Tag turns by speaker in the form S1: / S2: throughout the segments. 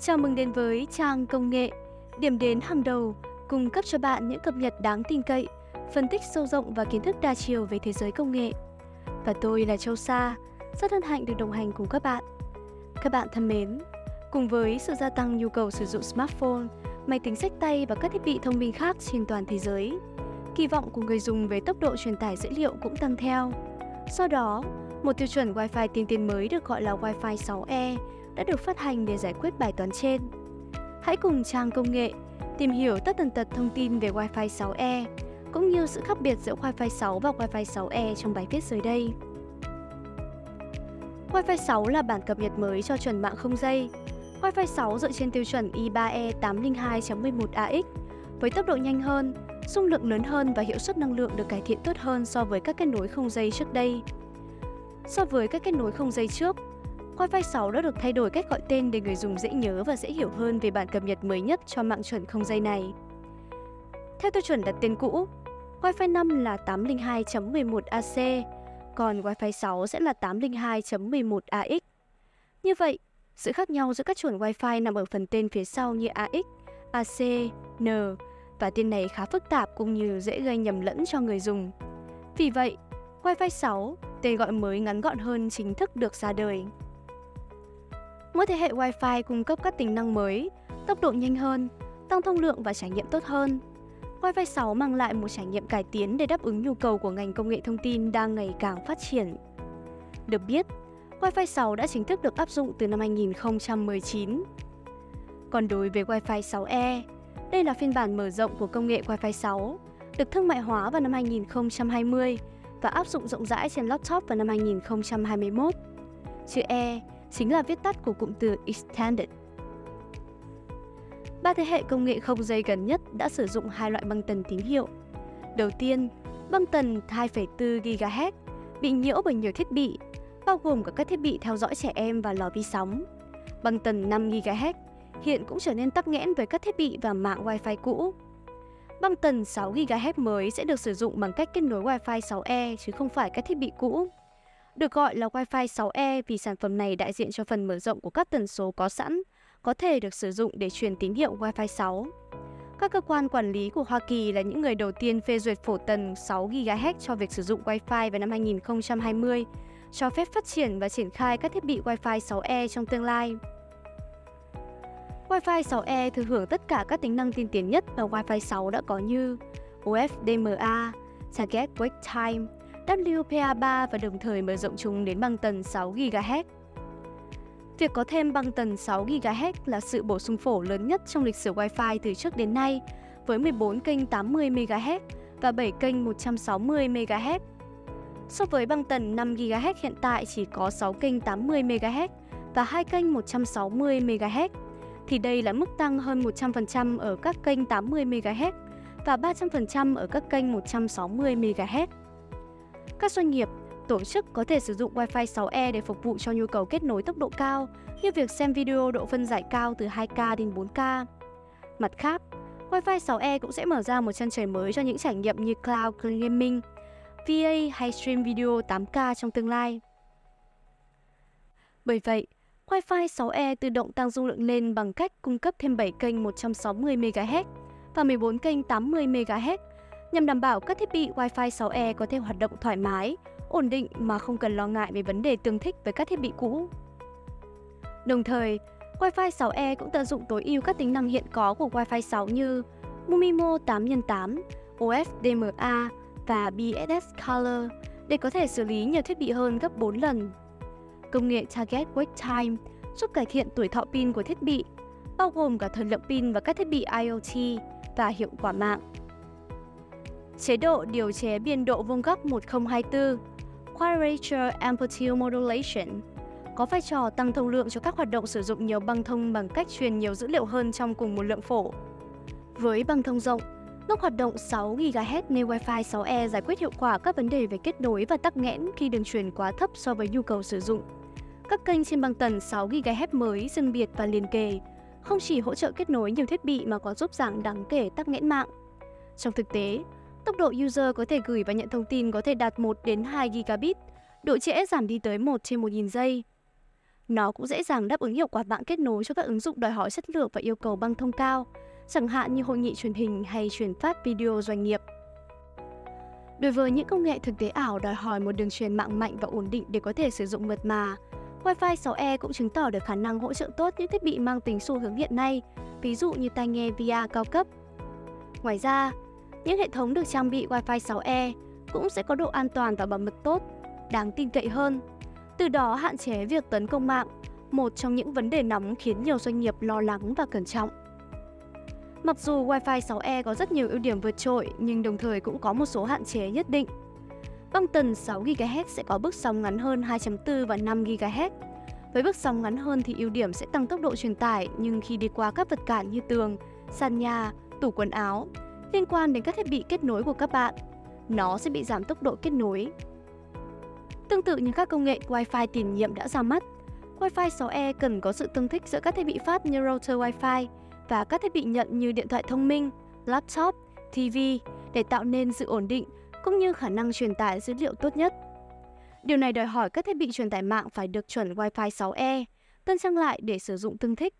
S1: Chào mừng đến với trang công nghệ, điểm đến hàng đầu, cung cấp cho bạn những cập nhật đáng tin cậy, phân tích sâu rộng và kiến thức đa chiều về thế giới công nghệ. Và tôi là Châu Sa, rất hân hạnh được đồng hành cùng các bạn. Các bạn thân mến, cùng với sự gia tăng nhu cầu sử dụng smartphone, máy tính sách tay và các thiết bị thông minh khác trên toàn thế giới, kỳ vọng của người dùng về tốc độ truyền tải dữ liệu cũng tăng theo. Do đó, một tiêu chuẩn Wi-Fi tiên tiến mới được gọi là Wi-Fi 6E đã được phát hành để giải quyết bài toán trên. Hãy cùng trang công nghệ tìm hiểu tất tần tật thông tin về Wi-Fi 6E cũng như sự khác biệt giữa Wi-Fi 6 và Wi-Fi 6E trong bài viết dưới đây. Wi-Fi 6 là bản cập nhật mới cho chuẩn mạng không dây. Wi-Fi 6 dựa trên tiêu chuẩn I3E 802.11ax với tốc độ nhanh hơn, dung lượng lớn hơn và hiệu suất năng lượng được cải thiện tốt hơn so với các kết nối không dây trước đây. So với các kết nối không dây trước, Wi-Fi 6 đã được thay đổi cách gọi tên để người dùng dễ nhớ và dễ hiểu hơn về bản cập nhật mới nhất cho mạng chuẩn không dây này. Theo tiêu chuẩn đặt tên cũ, Wi-Fi 5 là 802.11ac, còn Wi-Fi 6 sẽ là 802.11ax. Như vậy, sự khác nhau giữa các chuẩn Wi-Fi nằm ở phần tên phía sau như AX, AC, N và tên này khá phức tạp cũng như dễ gây nhầm lẫn cho người dùng. Vì vậy, Wi-Fi 6, tên gọi mới ngắn gọn hơn chính thức được ra đời. Mỗi thế hệ Wi-Fi cung cấp các tính năng mới, tốc độ nhanh hơn, tăng thông lượng và trải nghiệm tốt hơn. Wi-Fi 6 mang lại một trải nghiệm cải tiến để đáp ứng nhu cầu của ngành công nghệ thông tin đang ngày càng phát triển. Được biết, Wi-Fi 6 đã chính thức được áp dụng từ năm 2019. Còn đối với Wi-Fi 6E, đây là phiên bản mở rộng của công nghệ Wi-Fi 6, được thương mại hóa vào năm 2020 và áp dụng rộng rãi trên laptop vào năm 2021. Chữ E chính là viết tắt của cụm từ Extended. Ba thế hệ công nghệ không dây gần nhất đã sử dụng hai loại băng tần tín hiệu. Đầu tiên, băng tần 2,4 GHz bị nhiễu bởi nhiều thiết bị, bao gồm cả các thiết bị theo dõi trẻ em và lò vi sóng. Băng tần 5 GHz hiện cũng trở nên tắc nghẽn với các thiết bị và mạng Wi-Fi cũ. Băng tần 6 GHz mới sẽ được sử dụng bằng cách kết nối Wi-Fi 6E chứ không phải các thiết bị cũ. Được gọi là Wi-Fi 6E vì sản phẩm này đại diện cho phần mở rộng của các tần số có sẵn, có thể được sử dụng để truyền tín hiệu Wi-Fi 6. Các cơ quan quản lý của Hoa Kỳ là những người đầu tiên phê duyệt phổ tần 6 GHz cho việc sử dụng Wi-Fi vào năm 2020, cho phép phát triển và triển khai các thiết bị Wi-Fi 6E trong tương lai. Wi-Fi 6E thừa hưởng tất cả các tính năng tiên tiến nhất mà Wi-Fi 6 đã có như OFDMA, Target Wake Time, WPA3 và đồng thời mở rộng chúng đến băng tần 6 GHz. Việc có thêm băng tần 6 GHz là sự bổ sung phổ lớn nhất trong lịch sử Wi-Fi từ trước đến nay, với 14 kênh 80 MHz và 7 kênh 160 MHz. So với băng tần 5 GHz hiện tại chỉ có 6 kênh 80 MHz và 2 kênh 160 MHz, thì đây là mức tăng hơn 100% ở các kênh 80 MHz và 300% ở các kênh 160 MHz. Các doanh nghiệp, tổ chức có thể sử dụng Wi-Fi 6E để phục vụ cho nhu cầu kết nối tốc độ cao, như việc xem video độ phân giải cao từ 2K đến 4K. Mặt khác, Wi-Fi 6E cũng sẽ mở ra một chân trời mới cho những trải nghiệm như cloud gaming, VA hay stream video 8K trong tương lai. Bởi vậy, Wi-Fi 6E tự động tăng dung lượng lên bằng cách cung cấp thêm 7 kênh 160 MHz và 14 kênh 80 MHz nhằm đảm bảo các thiết bị Wi-Fi 6E có thể hoạt động thoải mái, ổn định mà không cần lo ngại về vấn đề tương thích với các thiết bị cũ. Đồng thời, Wi-Fi 6E cũng tận dụng tối ưu các tính năng hiện có của Wi-Fi 6 như Mumimo 8x8, OFDMA và BSS Color để có thể xử lý nhiều thiết bị hơn gấp 4 lần. Công nghệ Target Wake Time giúp cải thiện tuổi thọ pin của thiết bị, bao gồm cả thời lượng pin và các thiết bị IoT và hiệu quả mạng. Chế độ điều chế biên độ vuông góc 1024 Quadrature Amplitude Modulation có vai trò tăng thông lượng cho các hoạt động sử dụng nhiều băng thông bằng cách truyền nhiều dữ liệu hơn trong cùng một lượng phổ. Với băng thông rộng, tốc hoạt động 6 GHz nên Wi-Fi 6E giải quyết hiệu quả các vấn đề về kết nối và tắc nghẽn khi đường truyền quá thấp so với nhu cầu sử dụng. Các kênh trên băng tần 6 GHz mới riêng biệt và liền kề không chỉ hỗ trợ kết nối nhiều thiết bị mà còn giúp giảm đáng kể tắc nghẽn mạng. Trong thực tế, Tốc độ user có thể gửi và nhận thông tin có thể đạt 1 đến 2 gigabit, độ trễ giảm đi tới 1 trên 1000 giây. Nó cũng dễ dàng đáp ứng hiệu quả mạng kết nối cho các ứng dụng đòi hỏi chất lượng và yêu cầu băng thông cao, chẳng hạn như hội nghị truyền hình hay truyền phát video doanh nghiệp. Đối với những công nghệ thực tế ảo đòi hỏi một đường truyền mạng mạnh và ổn định để có thể sử dụng mượt mà, Wi-Fi 6E cũng chứng tỏ được khả năng hỗ trợ tốt những thiết bị mang tính xu hướng hiện nay, ví dụ như tai nghe VR cao cấp. Ngoài ra, những hệ thống được trang bị Wi-Fi 6E cũng sẽ có độ an toàn và bảo mật tốt, đáng tin cậy hơn. Từ đó hạn chế việc tấn công mạng, một trong những vấn đề nóng khiến nhiều doanh nghiệp lo lắng và cẩn trọng. Mặc dù Wi-Fi 6E có rất nhiều ưu điểm vượt trội nhưng đồng thời cũng có một số hạn chế nhất định. Băng tần 6 GHz sẽ có bước sóng ngắn hơn 2.4 và 5 GHz. Với bước sóng ngắn hơn thì ưu điểm sẽ tăng tốc độ truyền tải nhưng khi đi qua các vật cản như tường, sàn nhà, tủ quần áo, liên quan đến các thiết bị kết nối của các bạn, nó sẽ bị giảm tốc độ kết nối. Tương tự như các công nghệ Wi-Fi tiền nhiệm đã ra mắt, Wi-Fi 6E cần có sự tương thích giữa các thiết bị phát như router Wi-Fi và các thiết bị nhận như điện thoại thông minh, laptop, TV để tạo nên sự ổn định cũng như khả năng truyền tải dữ liệu tốt nhất. Điều này đòi hỏi các thiết bị truyền tải mạng phải được chuẩn Wi-Fi 6E, tân trang lại để sử dụng tương thích.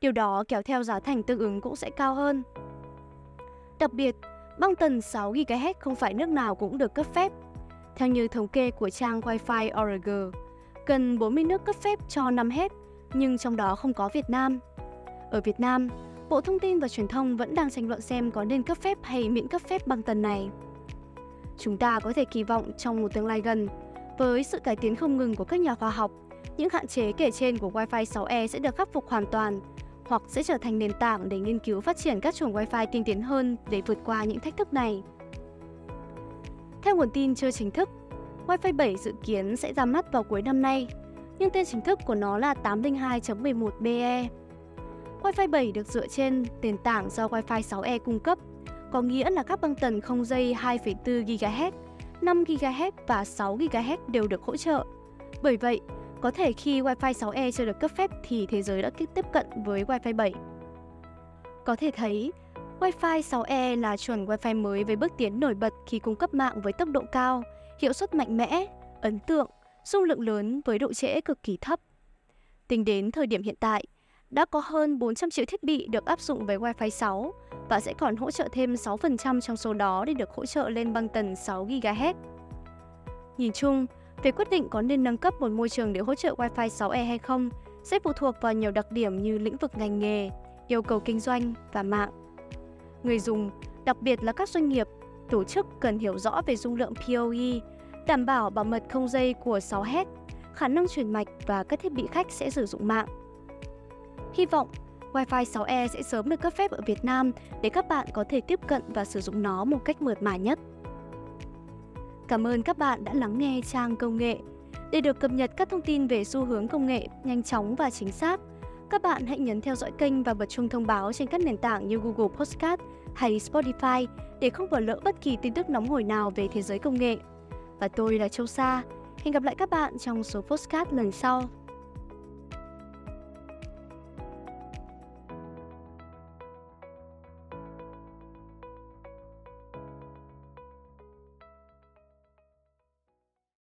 S1: Điều đó kéo theo giá thành tương ứng cũng sẽ cao hơn. Đặc biệt, băng tần 6 GHz không phải nước nào cũng được cấp phép. Theo như thống kê của trang Wi-Fi Org, cần 40 nước cấp phép cho 5 hết, nhưng trong đó không có Việt Nam. Ở Việt Nam, Bộ Thông tin và Truyền thông vẫn đang tranh luận xem có nên cấp phép hay miễn cấp phép băng tần này. Chúng ta có thể kỳ vọng trong một tương lai gần, với sự cải tiến không ngừng của các nhà khoa học, những hạn chế kể trên của Wi-Fi 6E sẽ được khắc phục hoàn toàn hoặc sẽ trở thành nền tảng để nghiên cứu phát triển các chuồng Wi-Fi tiên tiến hơn để vượt qua những thách thức này. Theo nguồn tin chưa chính thức, Wi-Fi 7 dự kiến sẽ ra mắt vào cuối năm nay, nhưng tên chính thức của nó là 802.11be. Wi-Fi 7 được dựa trên nền tảng do Wi-Fi 6E cung cấp, có nghĩa là các băng tần không dây 2,4 GHz, 5 GHz và 6 GHz đều được hỗ trợ. Bởi vậy, có thể khi Wi-Fi 6E chưa được cấp phép thì thế giới đã tiếp cận với Wi-Fi 7. Có thể thấy, Wi-Fi 6E là chuẩn Wi-Fi mới với bước tiến nổi bật khi cung cấp mạng với tốc độ cao, hiệu suất mạnh mẽ, ấn tượng, dung lượng lớn với độ trễ cực kỳ thấp. Tính đến thời điểm hiện tại, đã có hơn 400 triệu thiết bị được áp dụng với Wi-Fi 6 và sẽ còn hỗ trợ thêm 6% trong số đó để được hỗ trợ lên băng tần 6 GHz. Nhìn chung, về quyết định có nên nâng cấp một môi trường để hỗ trợ Wi-Fi 6E hay không sẽ phụ thuộc vào nhiều đặc điểm như lĩnh vực ngành nghề, yêu cầu kinh doanh và mạng. Người dùng, đặc biệt là các doanh nghiệp, tổ chức cần hiểu rõ về dung lượng PoE, đảm bảo bảo mật không dây của 6Hz, khả năng truyền mạch và các thiết bị khách sẽ sử dụng mạng. Hy vọng Wi-Fi 6E sẽ sớm được cấp phép ở Việt Nam để các bạn có thể tiếp cận và sử dụng nó một cách mượt mà nhất. Cảm ơn các bạn đã lắng nghe trang công nghệ. Để được cập nhật các thông tin về xu hướng công nghệ nhanh chóng và chính xác, các bạn hãy nhấn theo dõi kênh và bật chuông thông báo trên các nền tảng như Google Podcast hay Spotify để không bỏ lỡ bất kỳ tin tức nóng hổi nào về thế giới công nghệ. Và tôi là Châu Sa. Hẹn gặp lại các bạn trong số podcast lần sau.